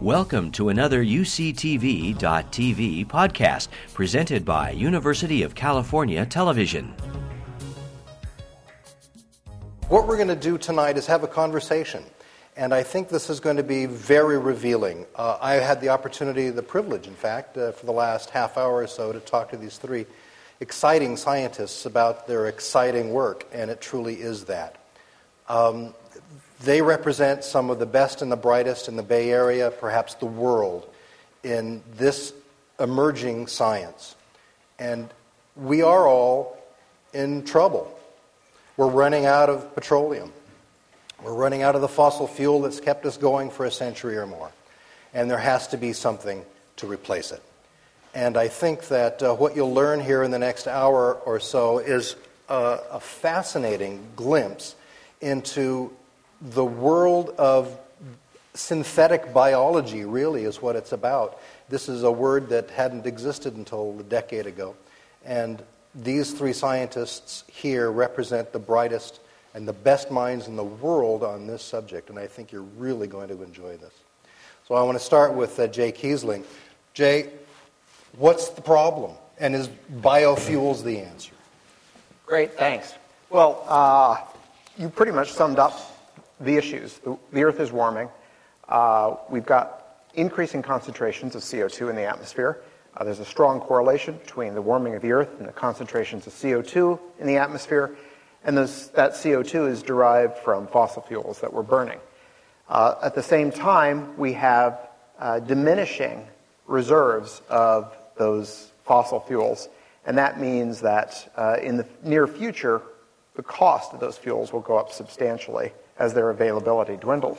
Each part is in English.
Welcome to another UCTV.tv podcast presented by University of California Television. What we're going to do tonight is have a conversation. And I think this is going to be very revealing. Uh, I had the opportunity, the privilege, in fact, uh, for the last half hour or so to talk to these three exciting scientists about their exciting work, and it truly is that. Um, they represent some of the best and the brightest in the Bay Area, perhaps the world, in this emerging science. And we are all in trouble. We're running out of petroleum. We're running out of the fossil fuel that's kept us going for a century or more. And there has to be something to replace it. And I think that uh, what you'll learn here in the next hour or so is a, a fascinating glimpse into the world of synthetic biology, really, is what it's about. This is a word that hadn't existed until a decade ago. And these three scientists here represent the brightest and the best minds in the world on this subject, and I think you're really going to enjoy this. So I want to start with uh, Jay Keasling. Jay, what's the problem? And is biofuels the answer? Great, thanks. Well, uh, you pretty much summed up the issues. The, the Earth is warming. Uh, we've got increasing concentrations of CO2 in the atmosphere. Uh, there's a strong correlation between the warming of the Earth and the concentrations of CO2 in the atmosphere, and those, that CO2 is derived from fossil fuels that we're burning. Uh, at the same time, we have uh, diminishing reserves of those fossil fuels, and that means that uh, in the near future, the cost of those fuels will go up substantially as their availability dwindles.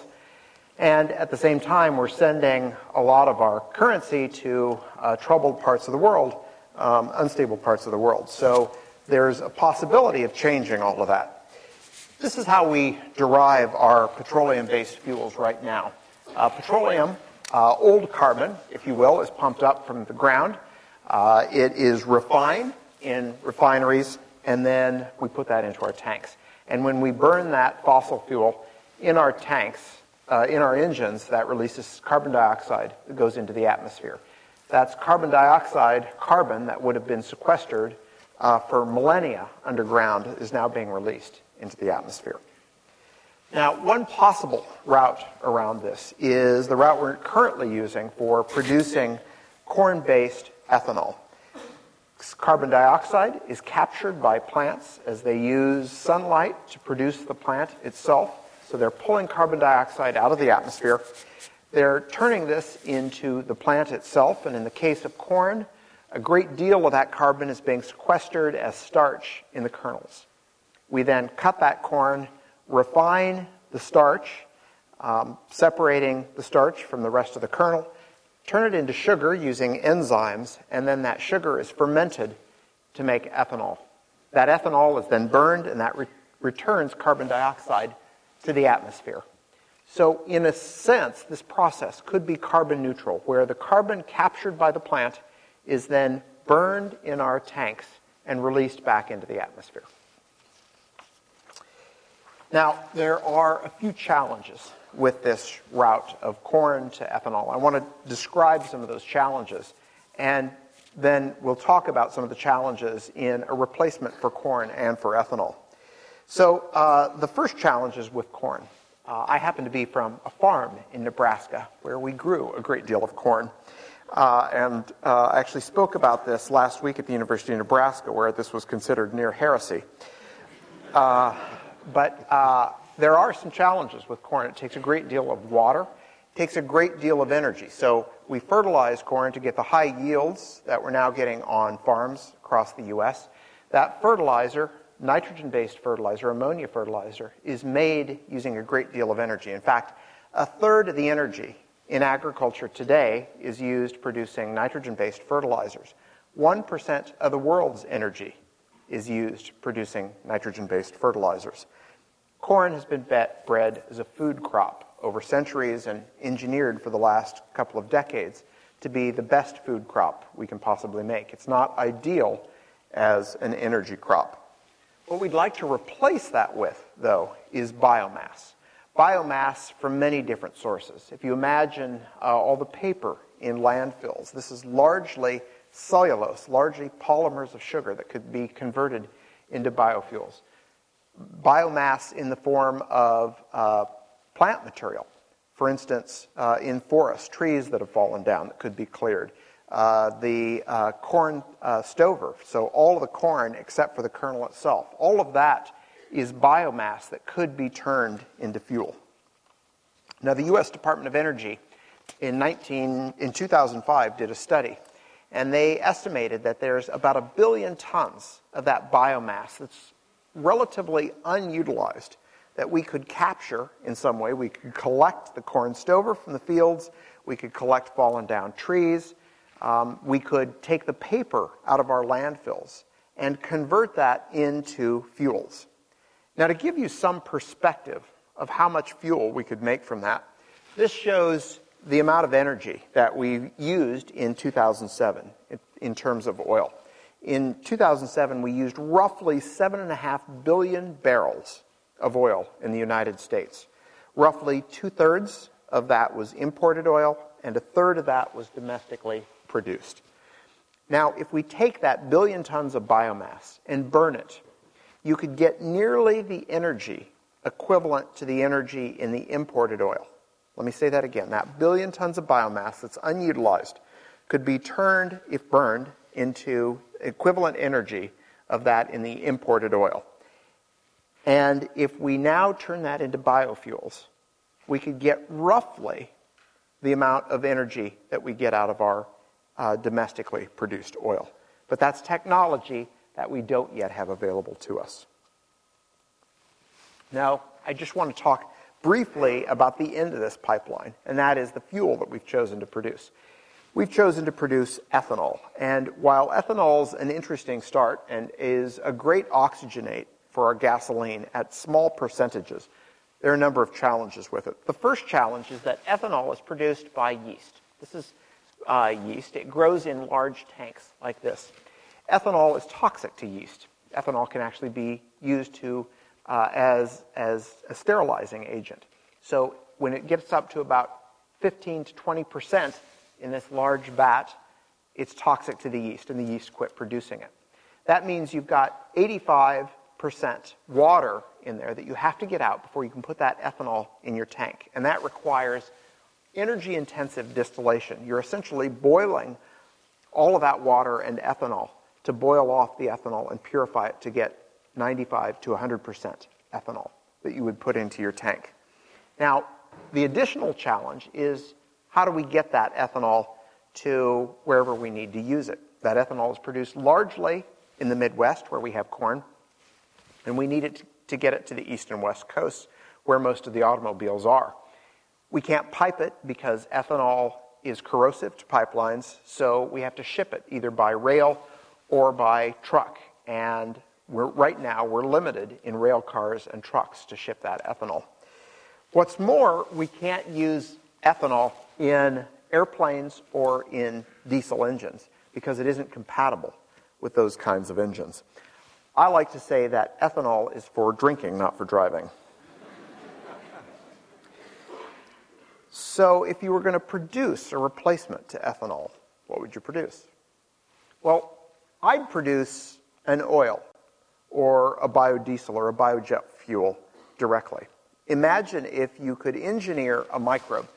And at the same time, we're sending a lot of our currency to uh, troubled parts of the world, um, unstable parts of the world. So there's a possibility of changing all of that. This is how we derive our petroleum based fuels right now. Uh, petroleum, uh, old carbon, if you will, is pumped up from the ground. Uh, it is refined in refineries, and then we put that into our tanks. And when we burn that fossil fuel in our tanks, uh, in our engines, that releases carbon dioxide that goes into the atmosphere. That's carbon dioxide, carbon that would have been sequestered uh, for millennia underground, is now being released into the atmosphere. Now, one possible route around this is the route we're currently using for producing corn based ethanol. Carbon dioxide is captured by plants as they use sunlight to produce the plant itself. So they're pulling carbon dioxide out of the atmosphere. They're turning this into the plant itself, and in the case of corn, a great deal of that carbon is being sequestered as starch in the kernels. We then cut that corn, refine the starch, um, separating the starch from the rest of the kernel, turn it into sugar using enzymes, and then that sugar is fermented to make ethanol. That ethanol is then burned, and that re- returns carbon dioxide to the atmosphere. So, in a sense, this process could be carbon neutral, where the carbon captured by the plant is then burned in our tanks and released back into the atmosphere. Now, there are a few challenges with this route of corn to ethanol. I want to describe some of those challenges, and then we'll talk about some of the challenges in a replacement for corn and for ethanol. So, uh, the first challenge is with corn. Uh, I happen to be from a farm in Nebraska where we grew a great deal of corn. Uh, and uh, I actually spoke about this last week at the University of Nebraska, where this was considered near heresy. Uh, but uh, there are some challenges with corn. It takes a great deal of water, it takes a great deal of energy. So we fertilize corn to get the high yields that we're now getting on farms across the U.S. That fertilizer, nitrogen based fertilizer, ammonia fertilizer, is made using a great deal of energy. In fact, a third of the energy in agriculture today is used producing nitrogen based fertilizers. 1% of the world's energy is used producing nitrogen based fertilizers. Corn has been bred as a food crop over centuries and engineered for the last couple of decades to be the best food crop we can possibly make. It's not ideal as an energy crop. What we'd like to replace that with, though, is biomass. biomass from many different sources. If you imagine uh, all the paper in landfills, this is largely cellulose, largely polymers of sugar that could be converted into biofuels. Biomass in the form of uh, plant material, for instance, uh, in forests, trees that have fallen down that could be cleared. Uh, the uh, corn uh, stover, so all of the corn except for the kernel itself, all of that is biomass that could be turned into fuel. Now, the U.S. Department of Energy in, 19, in 2005 did a study, and they estimated that there's about a billion tons of that biomass that's relatively unutilized that we could capture in some way. We could collect the corn stover from the fields, we could collect fallen down trees, um, we could take the paper out of our landfills and convert that into fuels. Now, to give you some perspective of how much fuel we could make from that, this shows the amount of energy that we used in 2007 in terms of oil. In 2007, we used roughly 7.5 billion barrels of oil in the United States. Roughly two thirds of that was imported oil, and a third of that was domestically produced. Now, if we take that billion tons of biomass and burn it, you could get nearly the energy equivalent to the energy in the imported oil. Let me say that again. That billion tons of biomass that's unutilized could be turned, if burned, into equivalent energy of that in the imported oil. And if we now turn that into biofuels, we could get roughly the amount of energy that we get out of our uh, domestically produced oil. But that's technology that we don't yet have available to us. Now, I just want to talk briefly about the end of this pipeline, and that is the fuel that we've chosen to produce. We've chosen to produce ethanol, and while ethanol is an interesting start and is a great oxygenate for our gasoline at small percentages, there are a number of challenges with it. The first challenge is that ethanol is produced by yeast. This is uh, yeast. It grows in large tanks like this. Ethanol is toxic to yeast. Ethanol can actually be used to, uh, as, as a sterilizing agent. So when it gets up to about 15 to 20 percent in this large vat, it's toxic to the yeast, and the yeast quit producing it. That means you've got 85 percent water in there that you have to get out before you can put that ethanol in your tank, and that requires energy intensive distillation. You're essentially boiling all of that water and ethanol to boil off the ethanol and purify it to get 95 to 100% ethanol that you would put into your tank. Now, the additional challenge is how do we get that ethanol to wherever we need to use it? That ethanol is produced largely in the Midwest where we have corn, and we need it to get it to the east and west coasts where most of the automobiles are. We can't pipe it because ethanol is corrosive to pipelines, so we have to ship it either by rail or by truck. And right now, we're limited in rail cars and trucks to ship that ethanol. What's more, we can't use ethanol in airplanes or in diesel engines because it isn't compatible with those kinds of engines. I like to say that ethanol is for drinking, not for driving. So, if you were going to produce a replacement to ethanol, what would you produce? Well, I'd produce an oil or a biodiesel or a biojet fuel directly. Imagine if you could engineer a microbe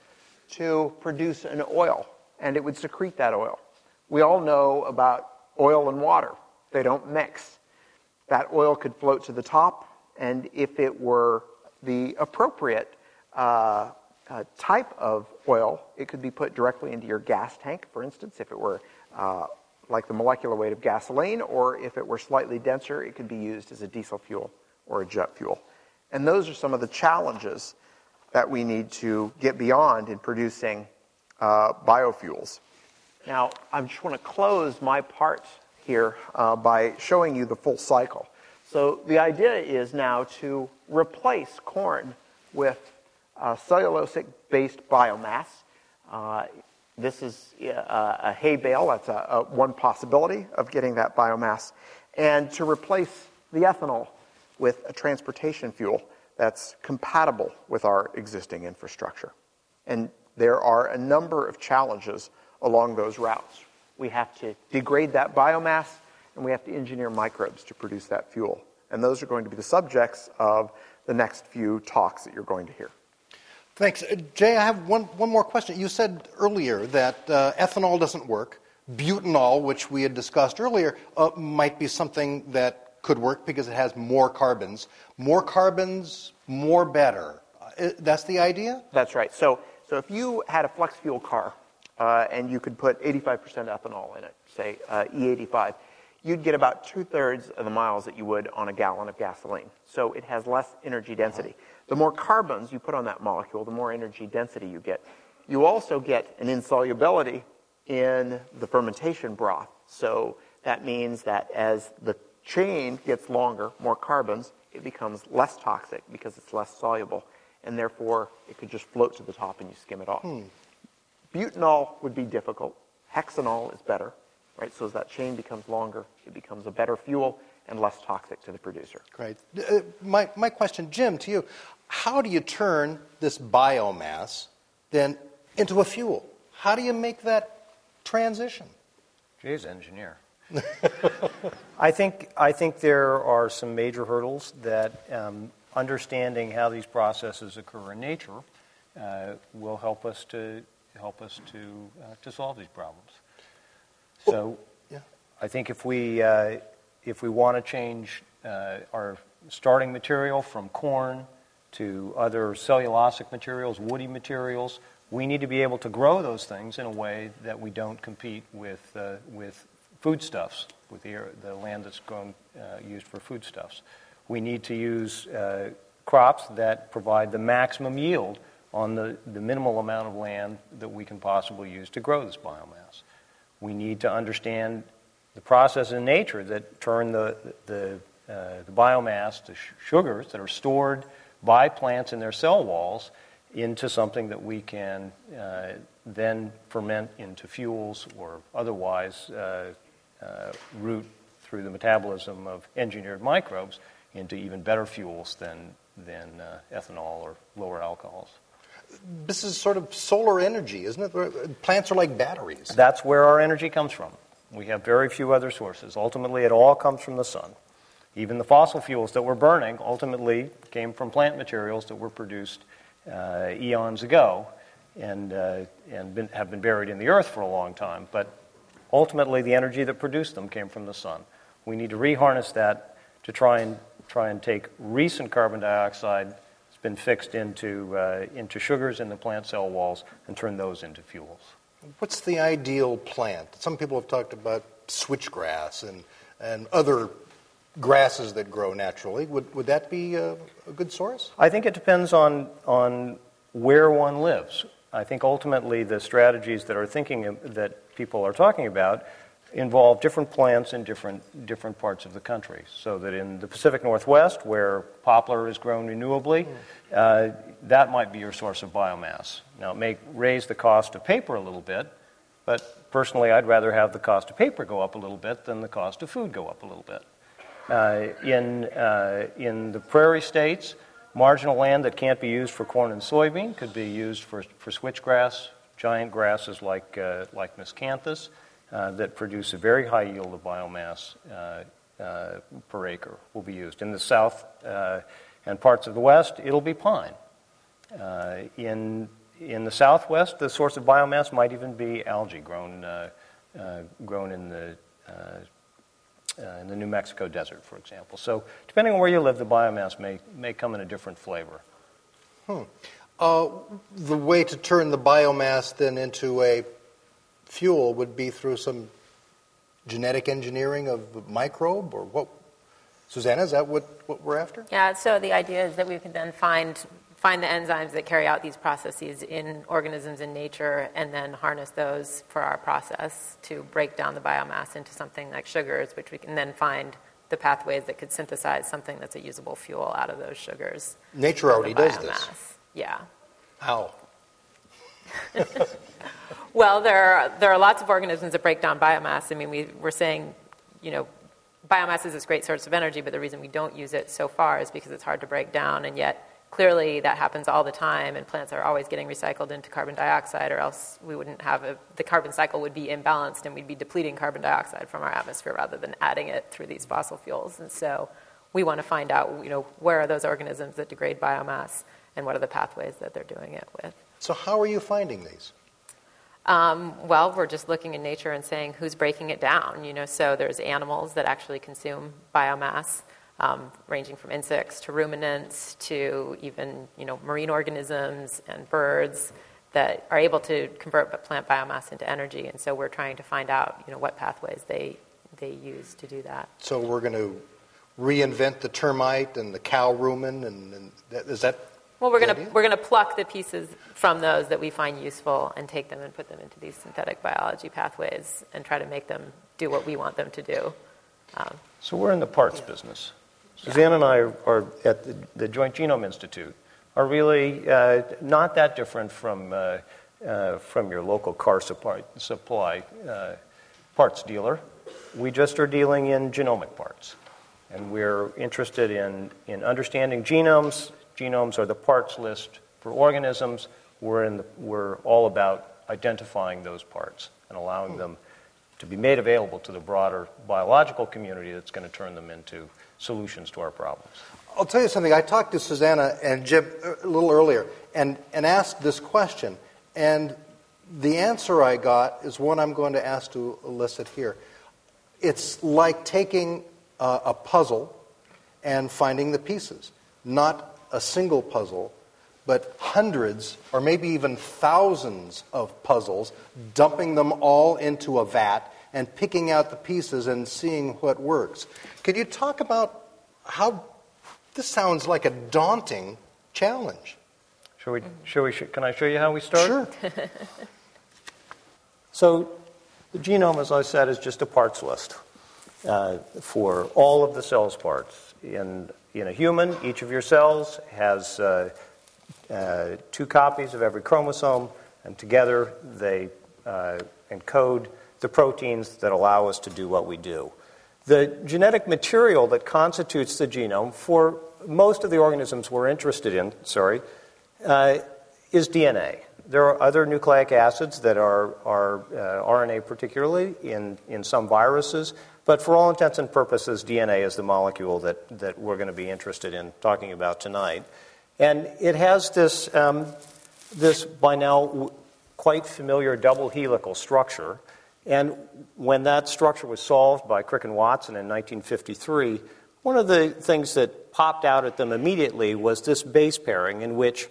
to produce an oil and it would secrete that oil. We all know about oil and water, they don't mix. That oil could float to the top, and if it were the appropriate uh, uh, type of oil, it could be put directly into your gas tank, for instance, if it were uh, like the molecular weight of gasoline, or if it were slightly denser, it could be used as a diesel fuel or a jet fuel. And those are some of the challenges that we need to get beyond in producing uh, biofuels. Now, I just want to close my part here uh, by showing you the full cycle. So the idea is now to replace corn with uh, cellulosic-based biomass. Uh, this is uh, a hay bale. That's a, a one possibility of getting that biomass. And to replace the ethanol with a transportation fuel that's compatible with our existing infrastructure. And there are a number of challenges along those routes. We have to degrade that biomass, and we have to engineer microbes to produce that fuel. And those are going to be the subjects of the next few talks that you're going to hear. Thanks. Uh, Jay, I have one, one more question. You said earlier that uh, ethanol doesn't work. Butanol, which we had discussed earlier, uh, might be something that could work because it has more carbons. More carbons, more better. Uh, that's the idea? That's right. So, so if you had a flex fuel car uh, and you could put 85% ethanol in it, say uh, E85, you'd get about two thirds of the miles that you would on a gallon of gasoline. So it has less energy density. The more carbons you put on that molecule, the more energy density you get. You also get an insolubility in the fermentation broth. So that means that as the chain gets longer, more carbons, it becomes less toxic because it's less soluble. And therefore, it could just float to the top and you skim it off. Hmm. Butanol would be difficult. Hexanol is better, right? So as that chain becomes longer, it becomes a better fuel and less toxic to the producer. Great. Uh, my, my question, Jim, to you how do you turn this biomass then into a fuel? How do you make that transition? Jay's engineer. I think I think there are some major hurdles that um, understanding how these processes occur in nature uh, will help us to help us to uh, to solve these problems. So, yeah. I think if we uh, if we want to change uh, our starting material from corn to other cellulosic materials, woody materials, we need to be able to grow those things in a way that we don't compete with uh, with foodstuffs, with the, the land that's grown, uh, used for foodstuffs. We need to use uh, crops that provide the maximum yield on the, the minimal amount of land that we can possibly use to grow this biomass. We need to understand the process in nature that turn the, the, uh, the biomass to sh- sugars that are stored by plants in their cell walls into something that we can uh, then ferment into fuels or otherwise uh, uh, route through the metabolism of engineered microbes into even better fuels than, than uh, ethanol or lower alcohols. This is sort of solar energy, isn't it? Plants are like batteries. That's where our energy comes from. We have very few other sources. Ultimately, it all comes from the sun. Even the fossil fuels that we're burning ultimately came from plant materials that were produced uh, eons ago and, uh, and been, have been buried in the earth for a long time. But ultimately the energy that produced them came from the sun. We need to reharness that to try and try and take recent carbon dioxide that's been fixed into uh, into sugars in the plant cell walls and turn those into fuels. What's the ideal plant? Some people have talked about switchgrass and and other grasses that grow naturally. Would would that be a, a good source? I think it depends on on where one lives. I think ultimately the strategies that are thinking that people are talking about involve different plants in different different parts of the country. So that in the Pacific Northwest, where poplar is grown renewably, uh, that might be your source of biomass. Now it may raise the cost of paper a little bit, but personally, I'd rather have the cost of paper go up a little bit than the cost of food go up a little bit. Uh, in uh, in the prairie states, Marginal land that can't be used for corn and soybean could be used for, for switchgrass, giant grasses like, uh, like miscanthus uh, that produce a very high yield of biomass uh, uh per acre will be used. In the south uh, and parts of the west, it'll be pine. Uh, in, in the southwest, the source of biomass might even be algae grown, grown in the in the New Mexico desert, for example. So, depending on where you live, the biomass may, may come in a different flavor. Hmm. Uh, the way to turn the biomass then into a fuel would be through some genetic engineering of the microbe, or what? Susanna, is that what, what we're after? Yeah, so the idea is that we could then find find the enzymes that carry out these processes in organisms in nature and then harness those for our process to break down the biomass into something like sugars, which we can then find the pathways that could synthesize something that's a usable fuel out of those sugars. Nature already does this. Yeah. How? well, there are, there are lots of organisms that break down biomass. I mean, we, we're saying, you know, biomass is this great source of energy, but the reason we don't use it so far is because it's hard to break down, and yet clearly that happens all the time, and plants are always getting recycled into carbon dioxide, or else we wouldn't have a, the carbon cycle would be imbalanced, and we'd be depleting carbon dioxide from our atmosphere rather than adding it through these fossil fuels. And so we want to find out, you know, where are those organisms that degrade biomass, and what are the pathways that they're doing it with. So how are you finding these? Um, well, we're just looking in nature and saying who's breaking it down. You know, so there's animals that actually consume biomass, um, ranging from insects to ruminants to even you know marine organisms and birds that are able to convert plant biomass into energy. And so we're trying to find out you know what pathways they they use to do that. So we're going to reinvent the termite and the cow rumen, and, and that, is that well, we're going to we're going to pluck the pieces from those that we find useful and take them and put them into these synthetic biology pathways and try to make them do what we want them to do. Um, so we're in the parts business. Suzanne and I are at the, the Joint Genome Institute are really uh, not that different from uh, uh, from your local car supply, supply uh, parts dealer. We just are dealing in genomic parts, and we're interested in in understanding genomes, genomes are the parts list for organisms. We're, in the, we're all about identifying those parts and allowing them to be made available to the broader biological community that's going to turn them into solutions to our problems. I'll tell you something. I talked to Susanna and Jim uh, a little earlier and, and asked this question, and the answer I got is one I'm going to ask to elicit here. It's like taking a, a puzzle and finding the pieces, not a single puzzle, but hundreds or maybe even thousands of puzzles, dumping them all into a vat and picking out the pieces and seeing what works. Could you talk about how this sounds like a daunting challenge? Shall we, shall we, can I show you how we start? Sure. so, the genome, as I said, is just a parts list uh, for all of the cell's parts. In in a human, each of your cells has uh, uh, two copies of every chromosome, and together they uh, encode the proteins that allow us to do what we do. The genetic material that constitutes the genome for most of the organisms we're interested in, sorry, uh, is DNA. There are other nucleic acids that are, are uh, RNA, particularly in, in some viruses, but for all intents and purposes, DNA is the molecule that, that we're going to be interested in talking about tonight. And it has this, um, this by now quite familiar double helical structure. And when that structure was solved by Crick and Watson in 1953, one of the things that popped out at them immediately was this base pairing in which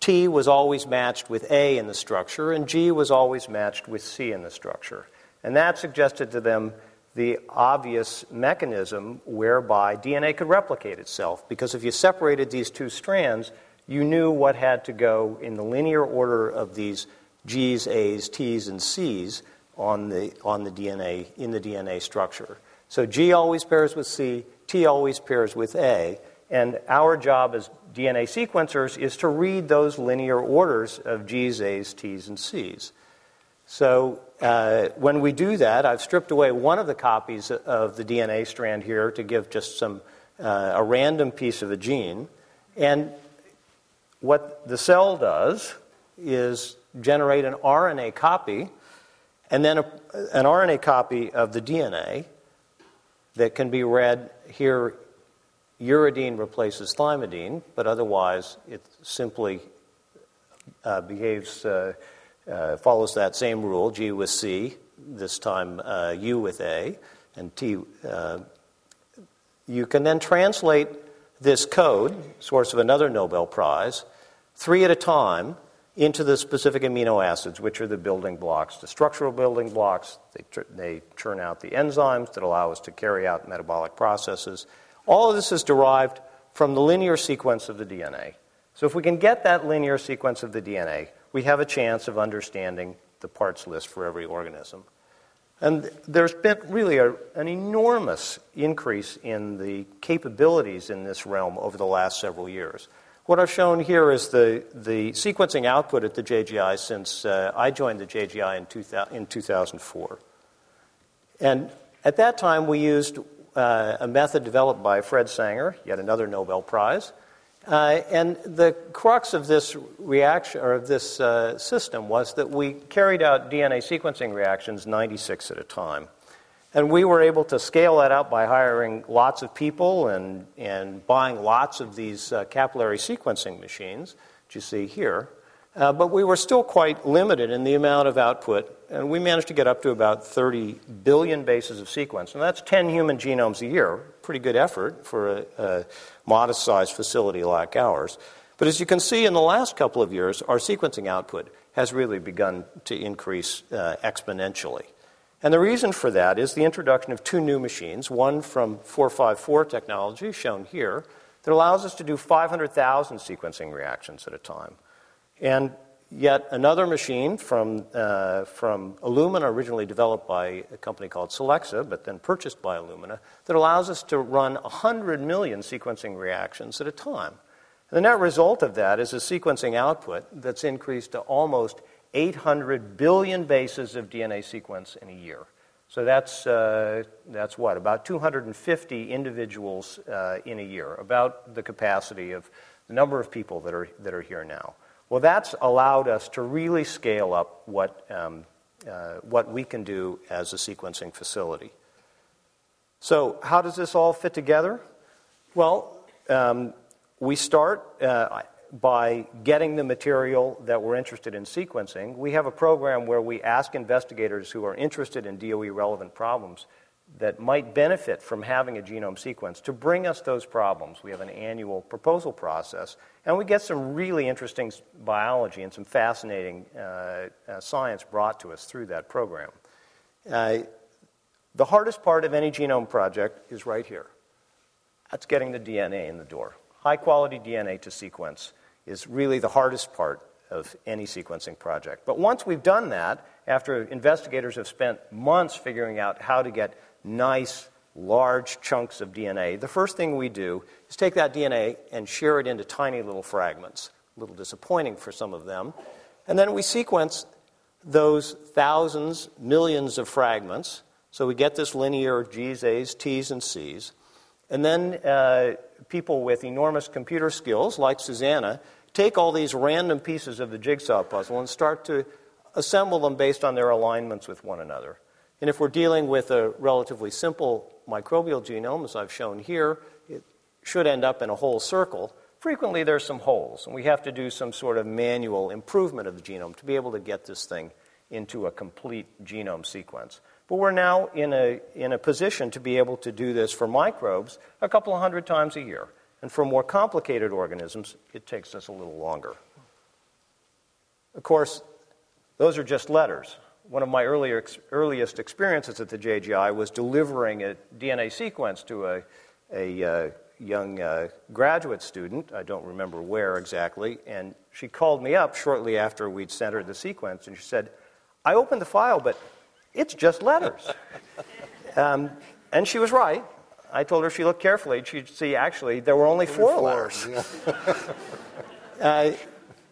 T was always matched with A in the structure and G was always matched with C in the structure. And that suggested to them the obvious mechanism whereby DNA could replicate itself. Because if you separated these two strands, you knew what had to go in the linear order of these G's, A's, T's, and C's on the, on the DNA, in the DNA structure. So G always pairs with C, T always pairs with A, and our job as DNA sequencers is to read those linear orders of G's, A's, T's, and C's. So uh, when we do that, I've stripped away one of the copies of the DNA strand here to give just some uh, a random piece of a gene, and what the cell does is generate an RNA copy, and then a, an RNA copy of the DNA that can be read here. Uridine replaces thymidine, but otherwise it simply uh, behaves uh, uh, follows that same rule G with C, this time uh, U with A, and T. Uh, you can then translate this code, source of another Nobel Prize, three at a time into the specific amino acids, which are the building blocks, the structural building blocks. They, tr- they churn out the enzymes that allow us to carry out metabolic processes. All of this is derived from the linear sequence of the DNA. So, if we can get that linear sequence of the DNA, we have a chance of understanding the parts list for every organism. And there's been really a, an enormous increase in the capabilities in this realm over the last several years. What I've shown here is the, the sequencing output at the JGI since uh, I joined the JGI in, 2000, in 2004. And at that time, we used uh, a method developed by Fred Sanger, yet another Nobel Prize. Uh, and the crux of this reaction or of this uh, system was that we carried out DNA sequencing reactions 96 at a time. And we were able to scale that out by hiring lots of people and, and buying lots of these uh, capillary sequencing machines, which you see here. Uh, but we were still quite limited in the amount of output, and we managed to get up to about 30 billion bases of sequence. And that's 10 human genomes a year. Pretty good effort for a, a modest sized facility like ours. But as you can see, in the last couple of years, our sequencing output has really begun to increase uh, exponentially. And the reason for that is the introduction of two new machines, one from 454 technology, shown here, that allows us to do 500,000 sequencing reactions at a time. And yet another machine from, uh, from Illumina, originally developed by a company called Solexa, but then purchased by Illumina, that allows us to run 100 million sequencing reactions at a time. The net result of that is a sequencing output that's increased to almost 800 billion bases of DNA sequence in a year. So that's, uh, that's what? About 250 individuals uh, in a year, about the capacity of the number of people that are, that are here now. Well, that's allowed us to really scale up what, um, uh, what we can do as a sequencing facility. So, how does this all fit together? Well, um, we start uh, by getting the material that we're interested in sequencing. We have a program where we ask investigators who are interested in DOE relevant problems that might benefit from having a genome sequence to bring us those problems. We have an annual proposal process, and we get some really interesting biology and some fascinating uh, uh, science brought to us through that program. Uh, the hardest part of any genome project is right here. That's getting the DNA in the door. High quality DNA to sequence is really the hardest part of any sequencing project. But once we've done that, after investigators have spent months figuring out how to get nice, large chunks of DNA, the first thing we do is take that DNA and shear it into tiny little fragments. A little disappointing for some of them. And then we sequence those thousands, millions of fragments. So we get this linear G's, A's, T's, and C's. And then uh, people with enormous computer skills, like Susanna, take all these random pieces of the jigsaw puzzle and start to assemble them based on their alignments with one another. And if we're dealing with a relatively simple microbial genome, as I've shown here, it should end up in a whole circle. Frequently, there's some holes, and we have to do some sort of manual improvement of the genome to be able to get this thing into a complete genome sequence. But we're now in a, in a position to be able to do this for microbes a couple of hundred times a year. And for more complicated organisms, it takes us a little longer. Of course, those are just letters one of my earlier, earliest experiences at the JGI was delivering a DNA sequence to a, a uh, young uh, graduate student. I don't remember where exactly. And she called me up shortly after we'd sent her the sequence, and she said, I opened the file, but it's just letters. um, and she was right. I told her she looked carefully. She'd see actually there were only four, four letters. Yeah. uh,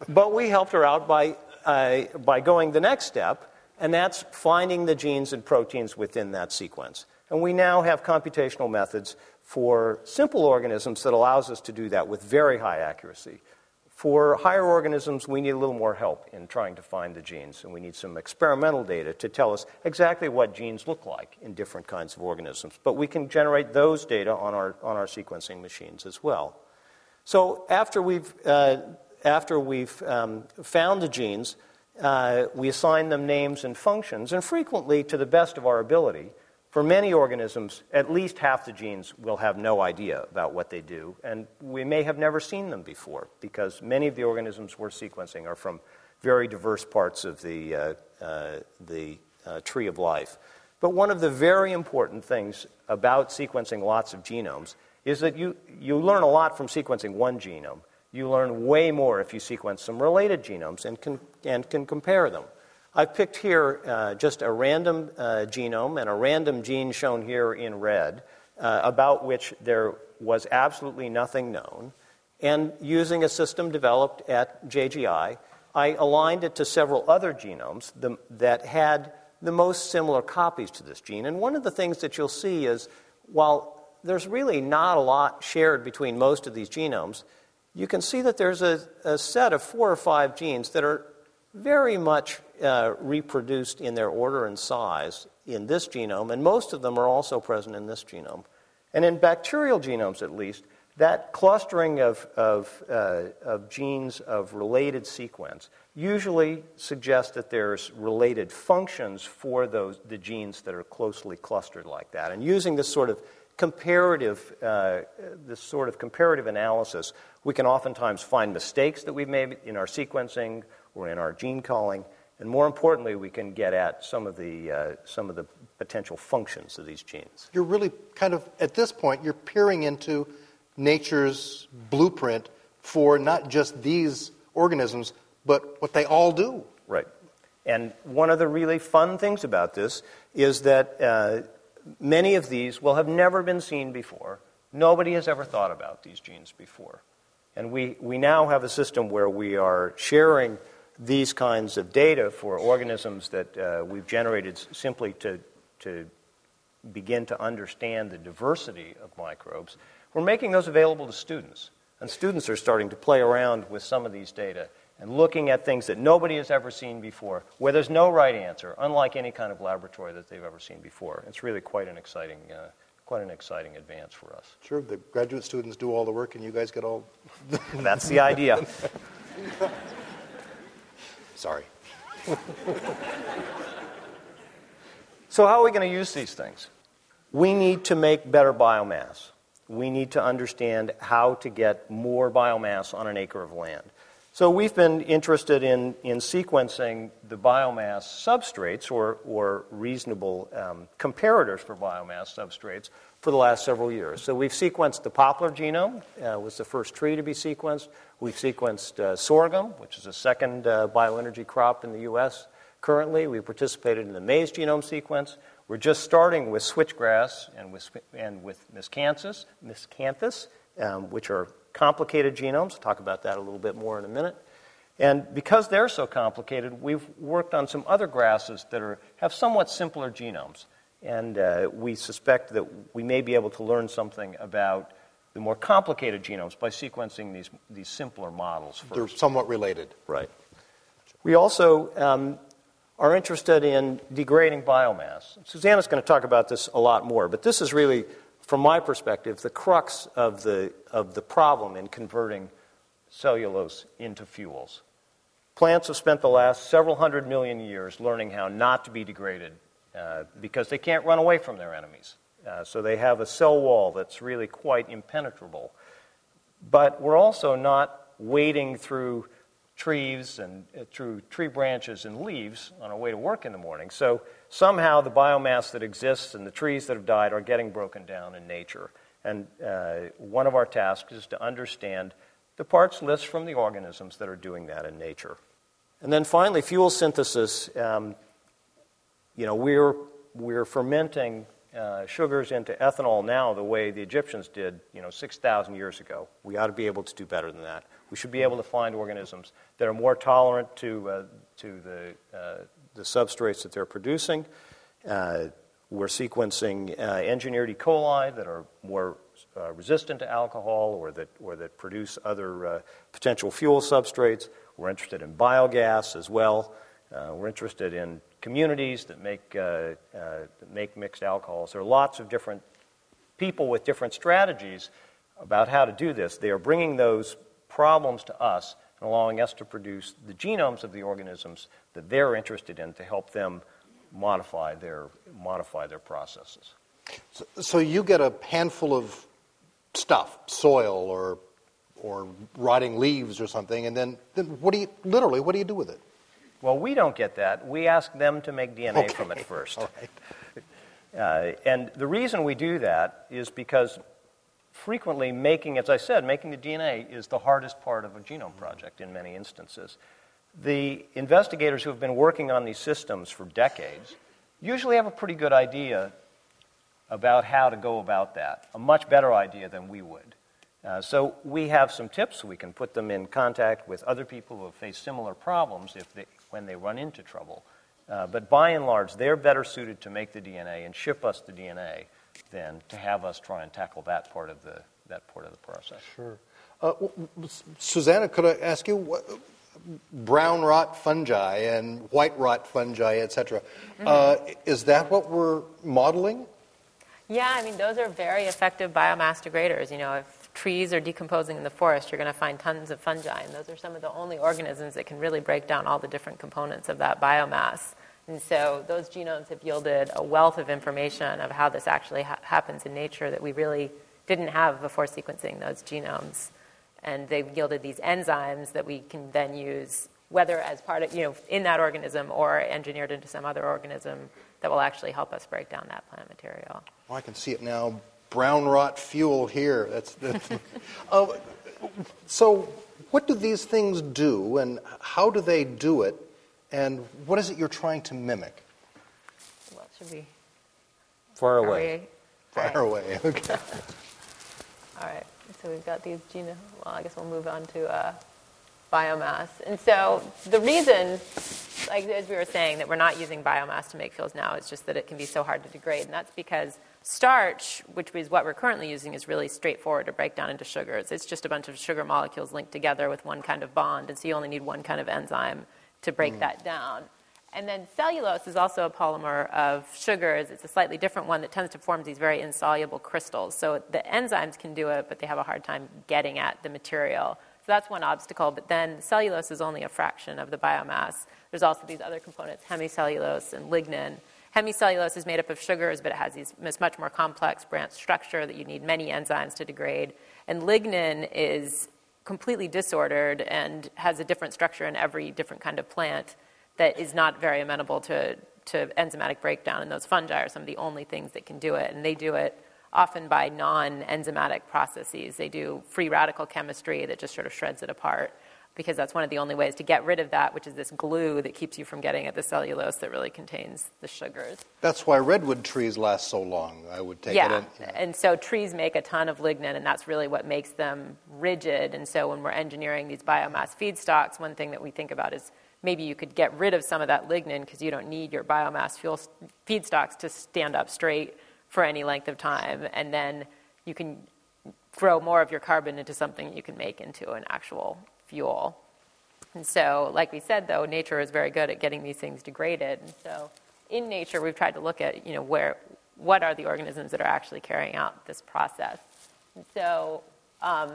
but we helped her out by, uh, by going the next step and that's finding the genes and proteins within that sequence. And we now have computational methods for simple organisms that allows us to do that with very high accuracy. For higher organisms, we need a little more help in trying to find the genes, and we need some experimental data to tell us exactly what genes look like in different kinds of organisms. But we can generate those data on our, on our sequencing machines as well. So after we've, uh, after we've um, found the genes, uh, we assign them names and functions, and frequently, to the best of our ability, for many organisms, at least half the genes will have no idea about what they do, and we may have never seen them before because many of the organisms we're sequencing are from very diverse parts of the, uh, uh, the uh, tree of life. But one of the very important things about sequencing lots of genomes is that you, you learn a lot from sequencing one genome you learn way more if you sequence some related genomes and can, and can compare them. I've picked here uh, just a random uh, genome and a random gene shown here in red, uh, about which there was absolutely nothing known. And using a system developed at JGI, I aligned it to several other genomes the, that had the most similar copies to this gene. And one of the things that you'll see is while there's really not a lot shared between most of these genomes, you can see that there's a, a set of four or five genes that are very much uh, reproduced in their order and size in this genome, and most of them are also present in this genome. And in bacterial genomes, at least, that clustering of, of, uh, of genes of related sequence usually suggests that there's related functions for those, the genes that are closely clustered like that. And using this sort of comparative, uh, this sort of comparative analysis, we can oftentimes find mistakes that we've made in our sequencing or in our gene calling, and more importantly, we can get at some of the, uh, some of the potential functions of these genes. You're really kind of, at this point, you're peering into nature's blueprint for not just these organisms, but what they all do. Right. And one of the really fun things about this is that uh, many of these will have never been seen before. Nobody has ever thought about these genes before. And we, we now have a system where we are sharing these kinds of data for organisms that uh, we've generated simply to, to begin to understand the diversity of microbes. We're making those available to students. And students are starting to play around with some of these data and looking at things that nobody has ever seen before, where there's no right answer, unlike any kind of laboratory that they've ever seen before. It's really quite an exciting, uh, quite an exciting advance for us. Sure, the graduate students do all the work, and you guys get all. That's the idea. Sorry. so, how are we going to use these things? We need to make better biomass. We need to understand how to get more biomass on an acre of land. So we've been interested in, in sequencing the biomass substrates or, or reasonable um, comparators for biomass substrates for the last several years. So we've sequenced the poplar genome, uh, was the first tree to be sequenced. We've sequenced uh, sorghum, which is the second uh, bioenergy crop in the U.S. currently. We participated in the maize genome sequence. We're just starting with switchgrass and with, and with miscanthus, miscanthus um, which are complicated genomes. I'll talk about that a little bit more in a minute. And because they're so complicated, we've worked on some other grasses that are, have somewhat simpler genomes. And uh, we suspect that we may be able to learn something about the more complicated genomes by sequencing these, these simpler models first. They're somewhat related. Right. We also um, are interested in degrading biomass. Susanna's going to talk about this a lot more, but this is really from my perspective, the crux of the, of the problem in converting cellulose into fuels. Plants have spent the last several hundred million years learning how not to be degraded uh, because they can't run away from their enemies. Uh, so they have a cell wall that's really quite impenetrable. But we're also not wading through trees and uh, through tree branches and leaves on our way to work in the morning. So somehow the biomass that exists and the trees that have died are getting broken down in nature. And uh, one of our tasks is to understand the parts list from the organisms that are doing that in nature. And then finally, fuel synthesis. Um, you know, we're, we're fermenting uh, sugars into ethanol now the way the Egyptians did, you know, 6,000 years ago. We ought to be able to do better than that. We should be able to find organisms that are more tolerant to, uh, to the, uh, the substrates that they're producing. Uh, we're sequencing uh, engineered E. coli that are more uh, resistant to alcohol or that, or that produce other potential fuel substrates. We're interested in biogas as well. We're interested in communities that make, uh, uh, that make mixed alcohols. There are lots of different people with different strategies about how to do this. They are bringing those problems to us and allowing us to produce the genomes of the organisms that they're interested in to help them modify their, modify their processes. So, so you get a handful of stuff, soil or, or rotting leaves or something, and then, then what do you, literally, what do you do with it? Well, we don't get that. We ask them to make DNA okay. from it first. Right. Uh, and the reason we do that is because frequently making, as I said, making the DNA is the hardest part of a genome project in many instances. The investigators who have been working on these systems for decades usually have a pretty good idea about how to go about that, a much better idea than we would. Uh, so we have some tips. We can put them in contact with other people who have faced similar problems if they, when they run into trouble. Uh, but by and large, they're better suited to make the DNA and ship us the DNA than to have us try and tackle that part of the, that part of the process. Sure. Uh, Susanna, could I ask you, what, brown rot fungi and white rot fungi, et cetera, mm-hmm. uh, is that what we're modeling? Yeah, I mean, those are very effective biomass degraders. You know, if trees are decomposing in the forest, you're going to find tons of fungi, and those are some of the only organisms that can really break down all the different components of that biomass. And so those genomes have yielded a wealth of information of how this actually ha- happens in nature that we really didn't have before sequencing those genomes. And they've yielded these enzymes that we can then use, whether as part of, you know, in that organism or engineered into some other organism that will actually help us break down that plant material. Oh, I can see it now. Brown rot fuel here. That's, that's uh, so. What do these things do, and how do they do it, and what is it you're trying to mimic? Well, should we? Far away. Far right. away. Okay. All right. So we've got these gene. Well, I guess we'll move on to uh, biomass. And so the reason, like as we were saying, that we're not using biomass to make fuels now is just that it can be so hard to degrade, and that's because starch, which is what we're currently using, is really straightforward to break down into sugars. It's just a bunch of sugar molecules linked together with one kind of bond, and so you only need one kind of enzyme to break mm. that down. And then cellulose is also a polymer of sugars. It's a slightly different one that tends to form these very insoluble crystals. So the enzymes can do it, but they have a hard time getting at the material. So that's one obstacle. But then cellulose is only a fraction of the biomass. There's also these other components, hemicellulose and lignin. Hemicellulose is made up of sugars, but it has these, this much more complex branch structure that you need many enzymes to degrade. And lignin is completely disordered and has a different structure in every different kind of plant that is not very amenable to, to enzymatic breakdown. And those fungi are some of the only things that can do it. And they do it often by non enzymatic processes. They do free radical chemistry that just sort of shreds it apart because that's one of the only ways to get rid of that, which is this glue that keeps you from getting at the cellulose that really contains the sugars. That's why redwood trees last so long, I would take yeah. it. Yeah, and so trees make a ton of lignin, and that's really what makes them rigid. And so when we're engineering these biomass feedstocks, one thing that we think about is maybe you could get rid of some of that lignin because you don't need your biomass fuel feedstocks to stand up straight for any length of time, and then you can grow more of your carbon into something you can make into an actual fuel. And so, like we said, though, nature is very good at getting these things degraded. And so, in nature, we've tried to look at, you know, where, what are the organisms that are actually carrying out this process. And so, um,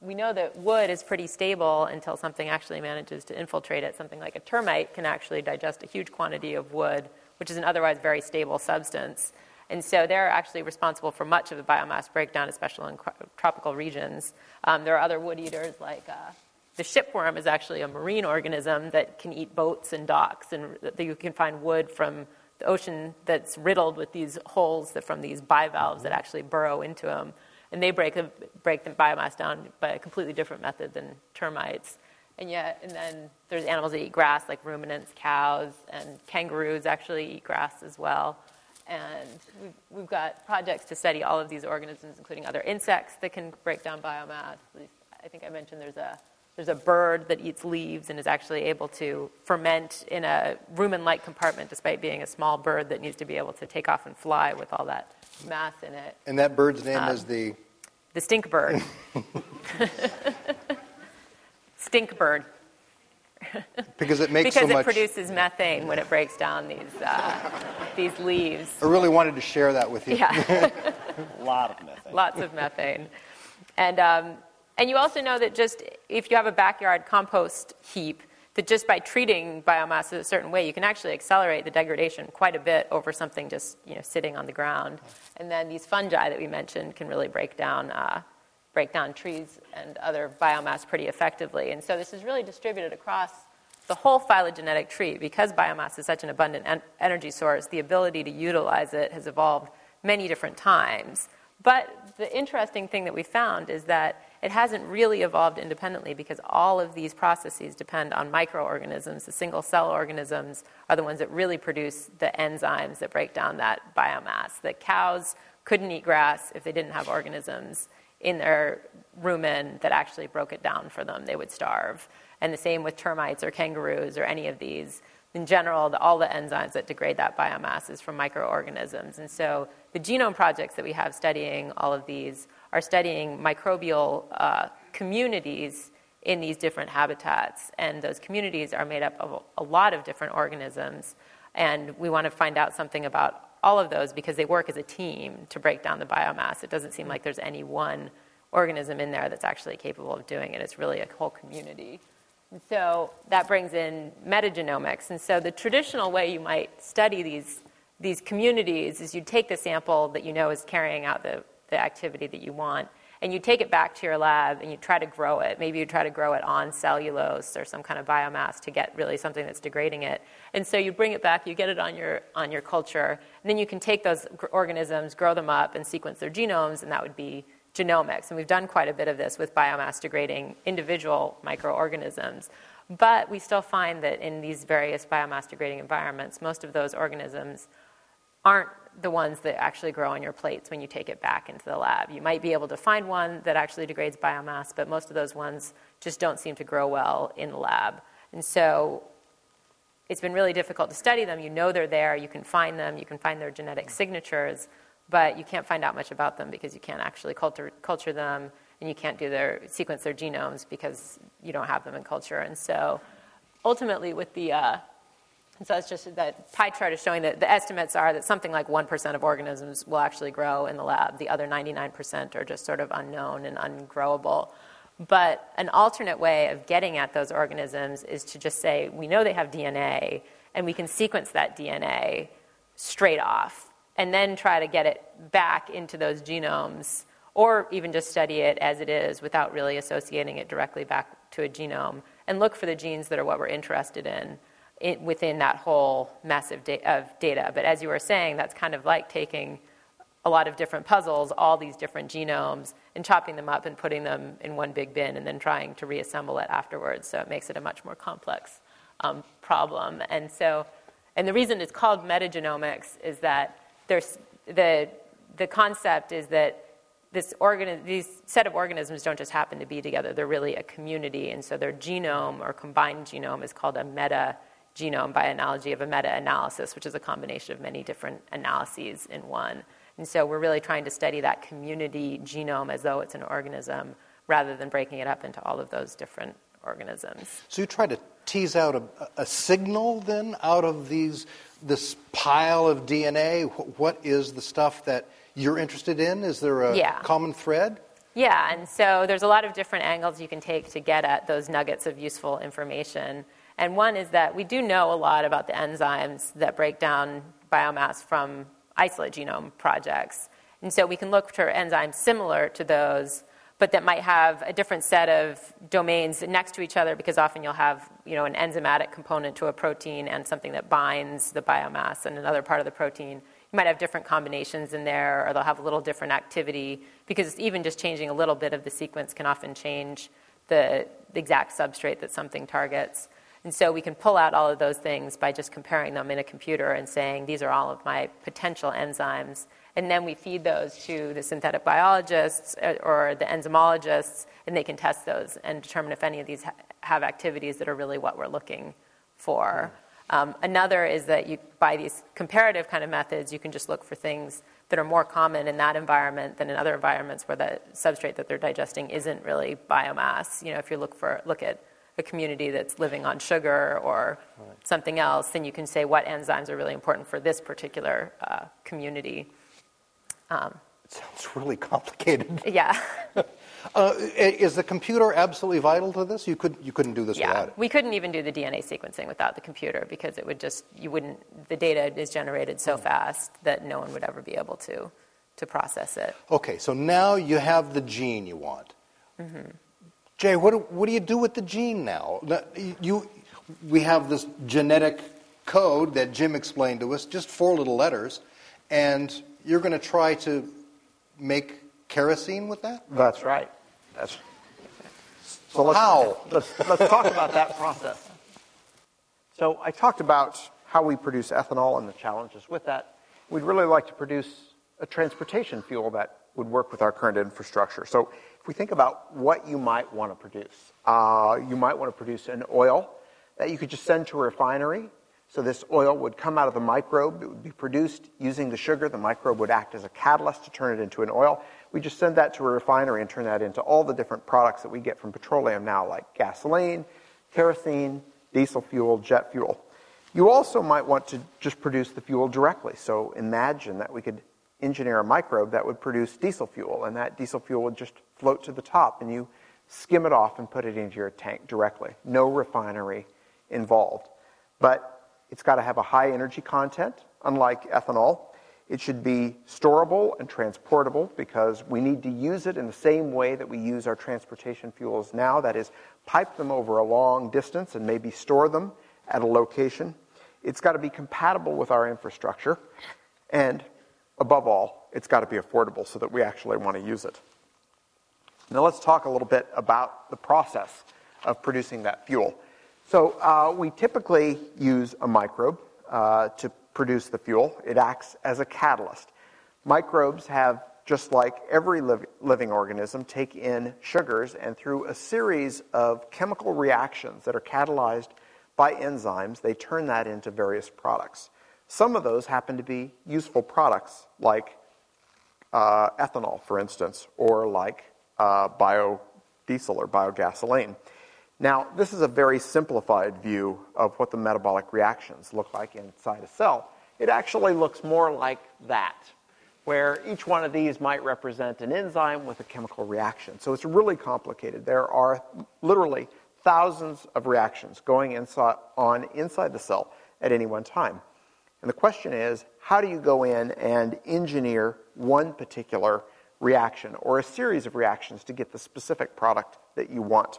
we know that wood is pretty stable until something actually manages to infiltrate it. Something like a termite can actually digest a huge quantity of wood, which is an otherwise very stable substance. And so they're actually responsible for much of the biomass breakdown, especially in tropical regions. Um, there are other wood eaters like uh, the shipworm is actually a marine organism that can eat boats and docks, and you can find wood from the ocean that's riddled with these holes that, from these bivalves that actually burrow into them. And they break, the, break the biomass down by a completely different method than termites. And yet, and then there's animals that eat grass, like ruminants, cows, and kangaroos actually eat grass as well. And we've, we've got projects to study all of these organisms, including other insects that can break down biomass. I think I mentioned there's a, there's a bird that eats leaves and is actually able to ferment in a rumen-like compartment despite being a small bird that needs to be able to take off and fly with all that mass in it. And that bird's name um, is the? The stink bird. stink bird. because it makes because so it produces methane when it breaks down these uh, these leaves. I really wanted to share that with you. Yeah, a lot of methane. Lots of methane, and um, and you also know that just if you have a backyard compost heap, that just by treating biomass a certain way, you can actually accelerate the degradation quite a bit over something just you know sitting on the ground. And then these fungi that we mentioned can really break down. Uh, break down trees and other biomass pretty effectively. And so this is really distributed across the whole phylogenetic tree. Because biomass is such an abundant en- energy source, the ability to utilize it has evolved many different times. But the interesting thing that we found is that it hasn't really evolved independently because all of these processes depend on microorganisms. The single cell organisms are the ones that really produce the enzymes that break down that biomass. The cows couldn't eat grass if they didn't have organisms in their rumen that actually broke it down for them. They would starve. And the same with termites or kangaroos or any of these. in general, the, all the enzymes that degrade that biomass is from microorganisms. And so the genome projects that we have studying all of these are studying microbial uh, communities in these different habitats. And those communities are made up of a lot of different organisms. And we want to find out something about all of those because they work as a team to break down the biomass. It doesn't seem like there's any one organism in there that's actually capable of doing it. It's really a whole community. And so that brings in metagenomics. And so the traditional way you might study these, these communities is you take the sample that you know is carrying out the, the activity that you want, and you take it back to your lab and you try to grow it. Maybe you try to grow it on cellulose or some kind of biomass to get really something that's degrading it. And so you bring it back, you get it on your, on your culture, and then you can take those organisms, grow them up, and sequence their genomes, and that would be genomics. And we've done quite a bit of this with biomass degrading individual microorganisms. But we still find that in these various biomass degrading environments, most of those organisms aren't the ones that actually grow on your plates when you take it back into the lab. You might be able to find one that actually degrades biomass, but most of those ones just don't seem to grow well in the lab. And so it's been really difficult to study them. You know they're there, you can find them, you can find their genetic signatures, but you can't find out much about them because you can't actually culture, culture them and you can't do their sequence their genomes because you don't have them in culture. And so ultimately with the uh, and so it's just that pie chart is showing that the estimates are that something like 1% of organisms will actually grow in the lab. The other 99% are just sort of unknown and ungrowable. But an alternate way of getting at those organisms is to just say, we know they have DNA, and we can sequence that DNA straight off, and then try to get it back into those genomes, or even just study it as it is without really associating it directly back to a genome, and look for the genes that are what we're interested in it, within that whole mess of, da- of data. But as you were saying, that's kind of like taking a lot of different puzzles, all these different genomes, and chopping them up and putting them in one big bin and then trying to reassemble it afterwards. So it makes it a much more complex um, problem. And so, and the reason it's called metagenomics is that there's the, the concept is that this organ, these set of organisms don't just happen to be together, they're really a community. And so their genome or combined genome is called a meta genome by analogy of a meta analysis, which is a combination of many different analyses in one. And so we're really trying to study that community genome as though it's an organism rather than breaking it up into all of those different organisms. So you try to tease out a, a signal then out of these this pile of DNA. What is the stuff that you're interested in? Is there a yeah. common thread? Yeah, and so there's a lot of different angles you can take to get at those nuggets of useful information. And one is that we do know a lot about the enzymes that break down biomass from isolate genome projects. And so we can look for enzymes similar to those, but that might have a different set of domains next to each other because often you'll have you know, an enzymatic component to a protein and something that binds the biomass and another part of the protein. You might have different combinations in there, or they'll have a little different activity because even just changing a little bit of the sequence can often change the, the exact substrate that something targets. And so we can pull out all of those things by just comparing them in a computer and saying, these are all of my potential enzymes. And then we feed those to the synthetic biologists uh, or the enzymologists, and they can test those and determine if any of these ha- have activities that are really what we're looking for. Um, another is that you, by these comparative kind of methods, you can just look for things that are more common in that environment than in other environments where the substrate that they're digesting isn't really biomass. You know, if you look for look at a community that's living on sugar or right. something else, then you can say what enzymes are really important for this particular uh, community. Um, it sounds really complicated. Yeah. uh, is the computer absolutely vital to this? You, could, you couldn't do this yeah, without it. We couldn't even do the DNA sequencing without the computer because it would just, you wouldn't, the data is generated so mm. fast that no one would ever be able to, to process it. Okay, so now you have the gene you want. Mm-hmm. Jay, what do, what do you do with the gene now? You, we have this genetic code that Jim explained to us, just four little letters, and you're going to try to make kerosene with that? That's right. That's, so let's, how? Let's, let's talk about that process. So I talked about how we produce ethanol and the challenges with that. We'd really like to produce a transportation fuel that would work with our current infrastructure. So if we think about what you might want to produce, uh, you might want to produce an oil that you could just send to a refinery So this oil would come out of the microbe, it would be produced using the sugar. The microbe would act as a catalyst to turn it into an oil. We just send that to a refinery and turn that into all the different products that we get from petroleum now, like gasoline, kerosene, diesel fuel, jet fuel. You also might want to just produce the fuel directly. So imagine that we could engineer a microbe that would produce diesel fuel, and that diesel fuel would just float to the top, and you skim it off and put it into your tank directly. No refinery involved. But it's got to have a high energy content, unlike ethanol. It should be storable and transportable because we need to use it in the same way that we use our transportation fuels now that is, pipe them over a long distance and maybe store them at a location. It's got to be compatible with our infrastructure. And above all, it's got to be affordable so that we actually want to use it. Now, let's talk a little bit about the process of producing that fuel. So uh, we typically use a microbe uh, to produce the fuel. It acts as a catalyst. Microbes have, just like every liv- living organism, take in sugars and through a series of chemical reactions that are catalyzed by enzymes, they turn that into various products. Some of those happen to be useful products, like uh, ethanol, for instance, or like uh, biodiesel or biogasoline. Now, this is a very simplified view of what the metabolic reactions look like inside a cell. It actually looks more like that, where each one of these might represent an enzyme with a chemical reaction. So it's really complicated. There are literally thousands of reactions going inside, on inside the cell at any one time. And the question is, how do you go in and engineer one particular reaction or a series of reactions to get the specific product that you want?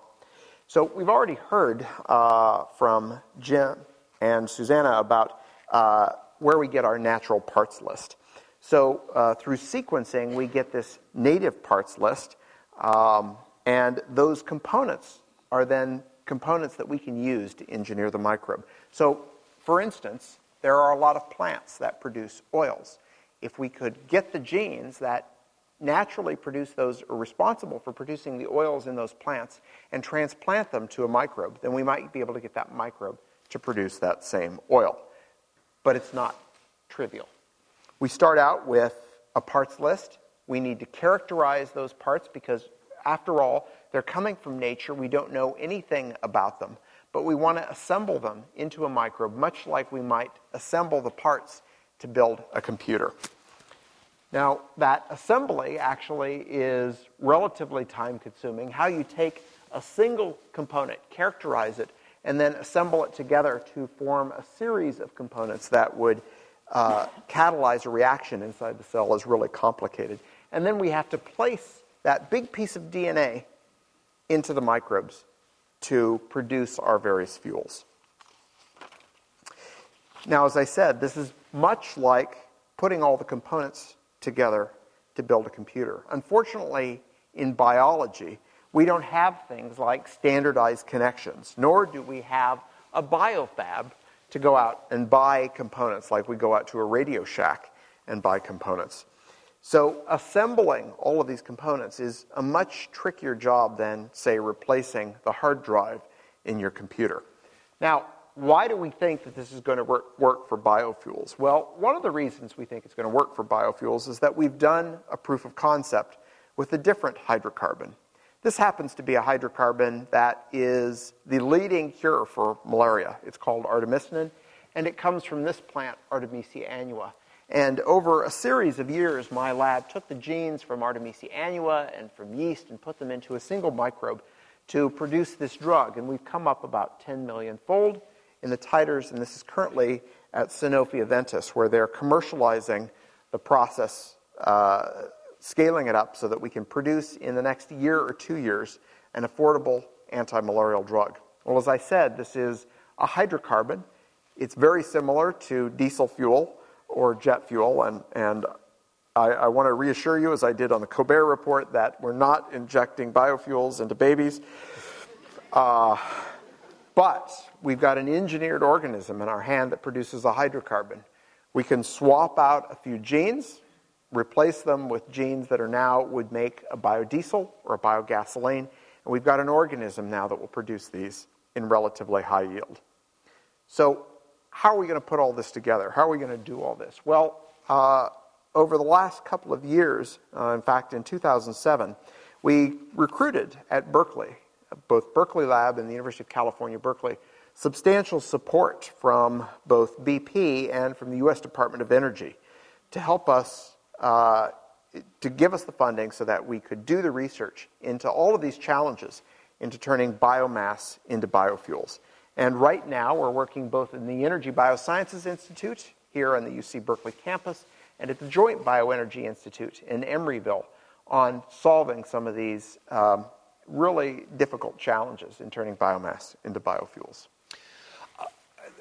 So we've already heard uh, from Jim and Susanna about uh, where we get our natural parts list. So uh, through sequencing, we get this native parts list, um, and those components are then components that we can use to engineer the microbe. So, for instance, there are a lot of plants that produce oils. If we could get the genes that naturally produce those, or responsible for producing the oils in those plants, and transplant them to a microbe, then we might be able to get that microbe to produce that same oil. But it's not trivial. We start out with a parts list. We need to characterize those parts because, after all, they're coming from nature. We don't know anything about them. But we want to assemble them into a microbe, much like we might assemble the parts to build a computer. Now, that assembly actually is relatively time consuming. How you take a single component, characterize it, and then assemble it together to form a series of components that would uh, catalyze a reaction inside the cell is really complicated. And then we have to place that big piece of DNA into the microbes to produce our various fuels. Now, as I said, this is much like putting all the components together to build a computer. Unfortunately, in biology, we don't have things like standardized connections, nor do we have a biofab to go out and buy components like we go out to a Radio Shack and buy components. So, assembling all of these components is a much trickier job than, say, replacing the hard drive in your computer. Now, why do we think that this is going to work, work, for biofuels? Well, one of the reasons we think it's going to work for biofuels is that we've done a proof of concept with a different hydrocarbon. This happens to be a hydrocarbon that is the leading cure for malaria. It's called artemisinin, and it comes from this plant, Artemisia annua. And over a series of years, my lab took the genes from Artemisia annua and from yeast and put them into a single microbe to produce this drug. And we've come up about 10 million fold in the titers, and this is currently at Sanofi Aventis, where they're commercializing the process, uh, scaling it up so that we can produce in the next year or two years an affordable anti malarial drug. Well, as I said, this is a hydrocarbon. It's very similar to diesel fuel or jet fuel, and, and I, I want to reassure you, as I did on the Colbert report, that we're not injecting biofuels into babies. Uh, but we've got an engineered organism in our hand that produces a hydrocarbon. We can swap out a few genes, replace them with genes that are now would make a biodiesel or a biogasoline, and we've got an organism now that will produce these in relatively high yield. So, how are we going to put all this together? How are we going to do all this? Well, uh, over the last couple of years, uh, in fact, in 2007, we recruited at Berkeley, both Berkeley Lab and the University of California, Berkeley, substantial support from both BP and from the U.S. Department of Energy to help us, uh, to give us the funding so that we could do the research into all of these challenges, into turning biomass into biofuels. And right now, we're working both in the Energy Biosciences Institute here on the UC Berkeley campus and at the Joint Bioenergy Institute in Emeryville on solving some of these um, really difficult challenges in turning biomass into biofuels.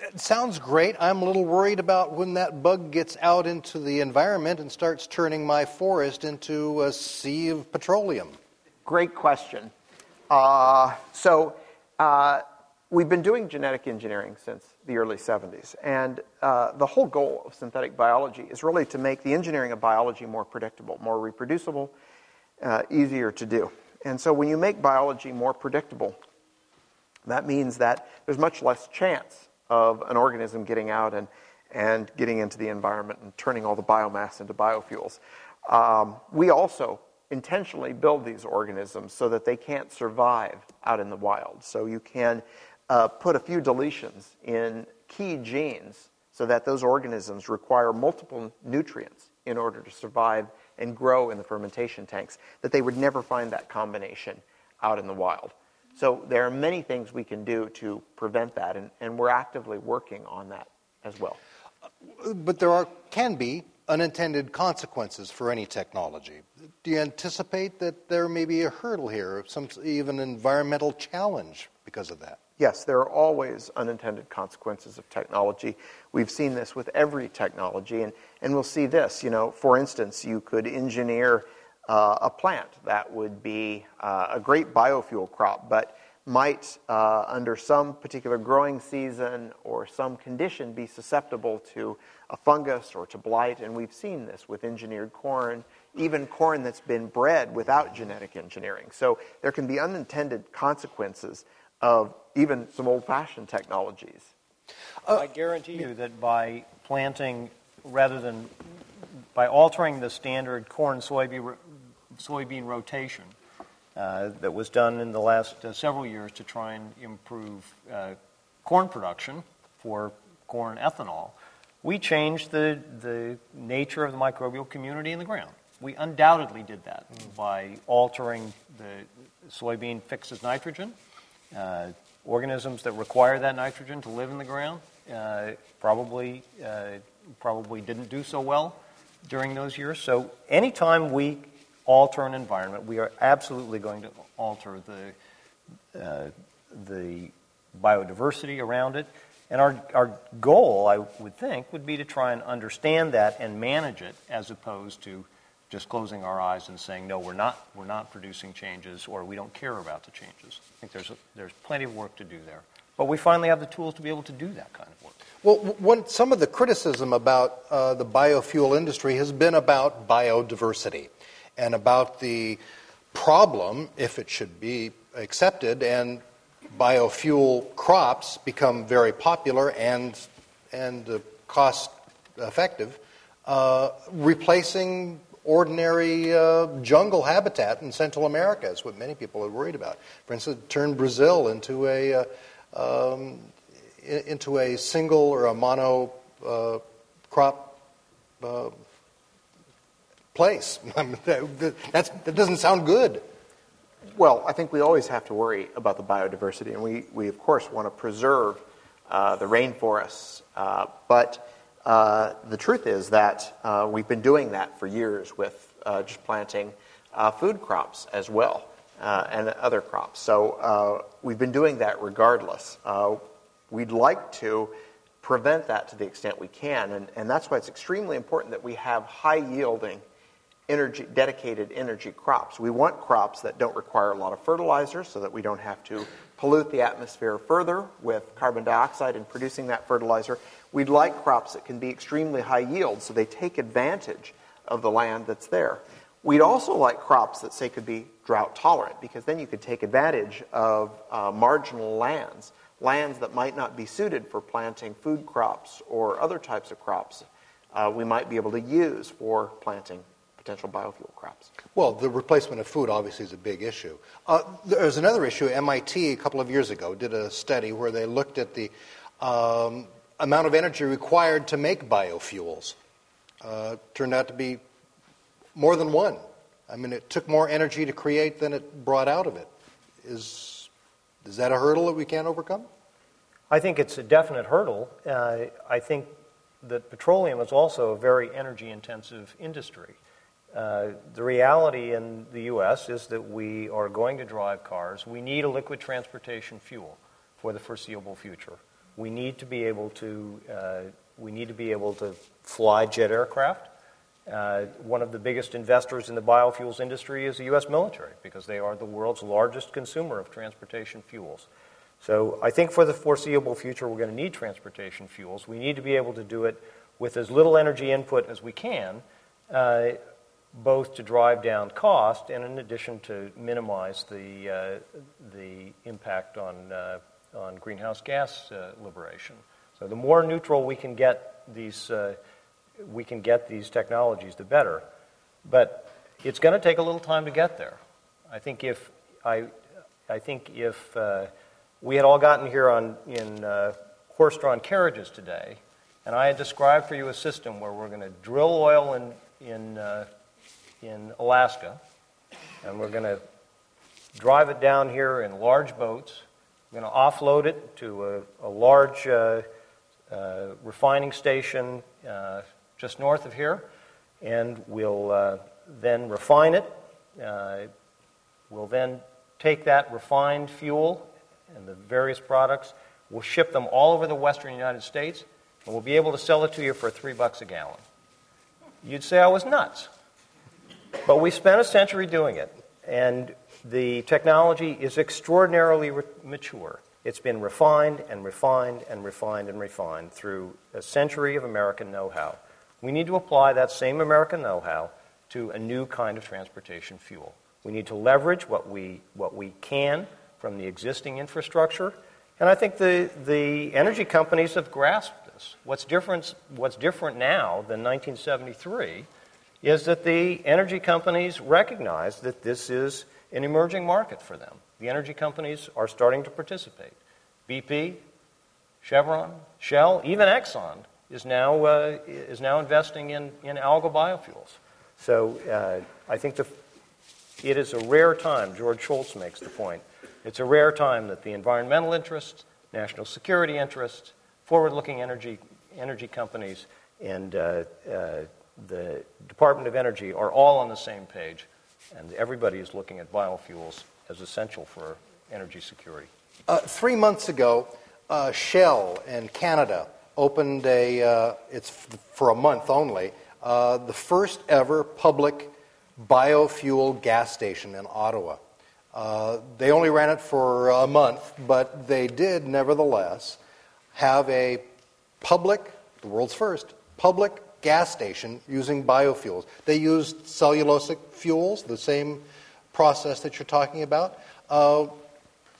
It sounds great. I'm a little worried about when that bug gets out into the environment and starts turning my forest into a sea of petroleum. Great question. Uh, so, uh, we've been doing genetic engineering since the early 70s, and uh, the whole goal of synthetic biology is really to make the engineering of biology more predictable, more reproducible, uh, easier to do. And so, when you make biology more predictable, that means that there's much less chance of an organism getting out and, and getting into the environment and turning all the biomass into biofuels. Um, we also intentionally build these organisms so that they can't survive out in the wild. So you can uh, put a few deletions in key genes so that those organisms require multiple nutrients in order to survive and grow in the fermentation tanks, that they would never find that combination out in the wild. So there are many things we can do to prevent that, and, and we're actively working on that as well. But there are, can be unintended consequences for any technology. Do you anticipate that there may be a hurdle here, some even environmental challenge because of that? Yes, there are always unintended consequences of technology. We've seen this with every technology, and, and we'll see this. You know, for instance, you could engineer uh, a plant that would be uh, a great biofuel crop, but might, uh, under some particular growing season or some condition, be susceptible to a fungus or to blight. And we've seen this with engineered corn, even corn that's been bred without genetic engineering. So there can be unintended consequences of even some old fashioned technologies. I guarantee you that by planting, rather than by altering the standard corn soybean soybean rotation uh, that was done in the last uh, several years to try and improve uh, corn production for corn ethanol, we changed the, the nature of the microbial community in the ground. We undoubtedly did that mm. by altering the soybean fixes nitrogen. Uh, organisms that require that nitrogen to live in the ground uh, probably, uh, probably didn't do so well during those years. So anytime we alter an environment, we are absolutely going to alter the, uh, the biodiversity around it. And our, our goal, I would think, would be to try and understand that and manage it as opposed to just closing our eyes and saying, no, we're not, we're not producing changes or we don't care about the changes. I think there's, a, there's plenty of work to do there. But we finally have the tools to be able to do that kind of work. Well, some of the criticism about uh, the biofuel industry has been about biodiversity and about the problem, if it should be accepted, and biofuel crops become very popular and, and uh, cost effective, uh, replacing ordinary uh, jungle habitat in Central America is what many people are worried about. For instance, turn Brazil into a uh, um, into a single or a mono uh, crop uh, place. That's, that doesn't sound good. Well, I think we always have to worry about the biodiversity, and we, we of course want to preserve uh, the rainforests. Uh, but uh, the truth is that uh, we've been doing that for years with uh, just planting uh, food crops as well and other crops. So we've been doing that regardless. we'd like to prevent that to the extent we can, and, and that's why it's extremely important that we have high yielding energy, dedicated energy crops. We want crops that don't require a lot of fertilizer so that we don't have to pollute the atmosphere further with carbon dioxide in producing that fertilizer. We'd like crops that can be extremely high yield so they take advantage of the land that's there. We'd also like crops that, say, could be drought tolerant because then you could take advantage of uh, marginal lands lands that might not be suited for planting food crops or other types of crops, uh, we might be able to use for planting potential biofuel crops. Well, the replacement of food obviously is a big issue. Uh, there's another issue. MIT a couple of years ago did a study where they looked at the um, amount of energy required to make biofuels. Uh, turned out to be more than one. I mean, it took more energy to create than it brought out of it. Is, is that a hurdle that we can't overcome? I think it's a definite hurdle. Uh, I think that petroleum is also a very energy intensive industry. Uh, the reality in the U.S. is that we are going to drive cars. We need a liquid transportation fuel for the foreseeable future. We need to be able to uh, we need to be able to fly jet aircraft. Uh, one of the biggest investors in the biofuels industry is the U.S. military because they are the world's largest consumer of transportation fuels. So I think for the foreseeable future, we're going to need transportation fuels. We need to be able to do it with as little energy input as we can. Both to drive down cost and in addition to minimize the, uh, the impact on, uh, on greenhouse gas uh, liberation. So the more neutral we can get these, uh, we can get these technologies, the better. But it's going to take a little time to get there. I think if, I, I think if uh, we had all gotten here on, in uh, horse-drawn carriages today, and I had described for you a system where we're going to drill oil in, in in Alaska, and we're going to drive it down here in large boats. We're going to offload it to a, a large uh, uh, refining station uh, just north of here, and we'll uh, then refine it. Uh, we'll then take that refined fuel and the various products. We'll ship them all over the western United States, and we'll be able to sell it to you for three bucks a gallon. You'd say I was nuts. But we spent a century doing it, and the technology is extraordinarily re- mature. It's been refined and refined and refined and refined through a century of American know how. We need to apply that same American know how to a new kind of transportation fuel. We need to leverage what we, what we can from the existing infrastructure. And I think the, the energy companies have grasped this. What's different, what's different now than 1973 is that the energy companies recognize that this is an emerging market for them. The energy companies are starting to participate. BP, Chevron, Shell, even Exxon is now, uh, is now investing in, in algal biofuels. So uh, I think the, it is a rare time, George Shultz makes the point, it's a rare time that the environmental interests, national security interests, forward looking energy, energy companies, and uh, uh the Department of Energy are all on the same page, and everybody is looking at biofuels as essential for energy security. Uh, three months ago, uh, Shell in Canada opened a, uh, it's for a month only, uh, the first ever public biofuel gas station in Ottawa. Uh, they only ran it for a month, but they did nevertheless have a public, the world's first, public gas station using biofuels. They used cellulosic fuels, the same process that you're talking about. Uh,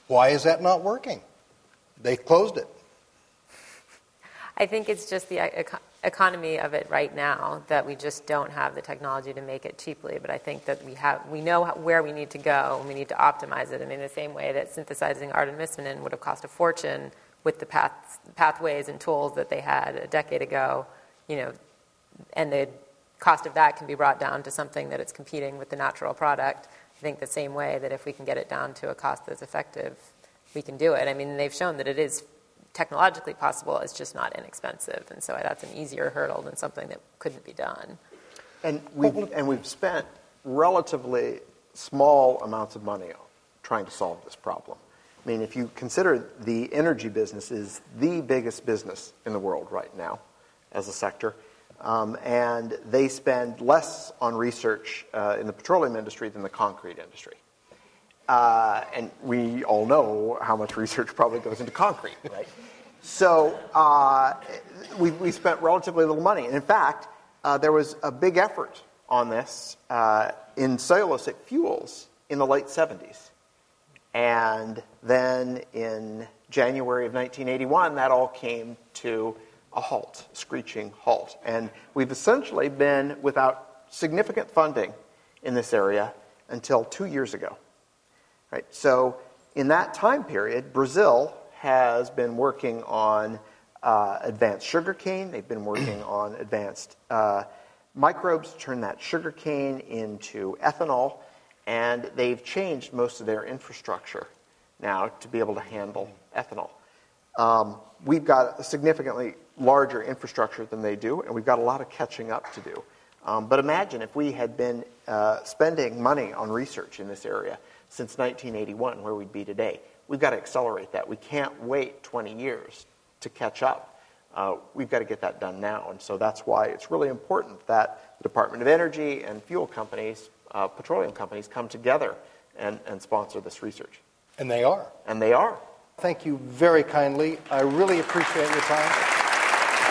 why is that not working? They closed it. I think it's just the economy of it right now that we just don't have the technology to make it cheaply. But I think that we have we know where we need to go and we need to optimize it. I mean, the same way that synthesizing artemisinin would have cost a fortune with the paths, pathways and tools that they had a decade ago. You know, and the cost of that can be brought down to something that it's competing with the natural product. I think the same way that if we can get it down to a cost that's effective, we can do it. I mean, they've shown that it is technologically possible, it's just not inexpensive. And so that's an easier hurdle than something that couldn't be done. And we've, and we've spent relatively small amounts of money trying to solve this problem. I mean, if you consider the energy business is the biggest business in the world right now as a sector, um, and they spend less on research uh, in the petroleum industry than the concrete industry. Uh, and we all know how much research probably goes into concrete, right? so uh, we, we spent relatively little money. And in fact, uh, there was a big effort on this uh, in cellulosic fuels in the late 70s. And then in January of 1981, that all came to a halt, screeching halt. And we've essentially been without significant funding in this area until two years ago. Right? So, in that time period, Brazil has been working on uh, advanced sugarcane. They've been working on advanced uh, microbes to turn that sugarcane into ethanol, and they've changed most of their infrastructure now to be able to handle ethanol. Um, we've got a significantly larger infrastructure than they do, and we've got a lot of catching up to do. Um, but imagine if we had been uh, spending money on research in this area since 1981, where we'd be today. We've got to accelerate that. We can't wait 20 years to catch up. Uh, we've got to get that done now. And so that's why it's really important that the Department of Energy and fuel companies, uh, petroleum companies, come together and, and sponsor this research. And they are. And they are. Thank you very kindly. I really appreciate your time.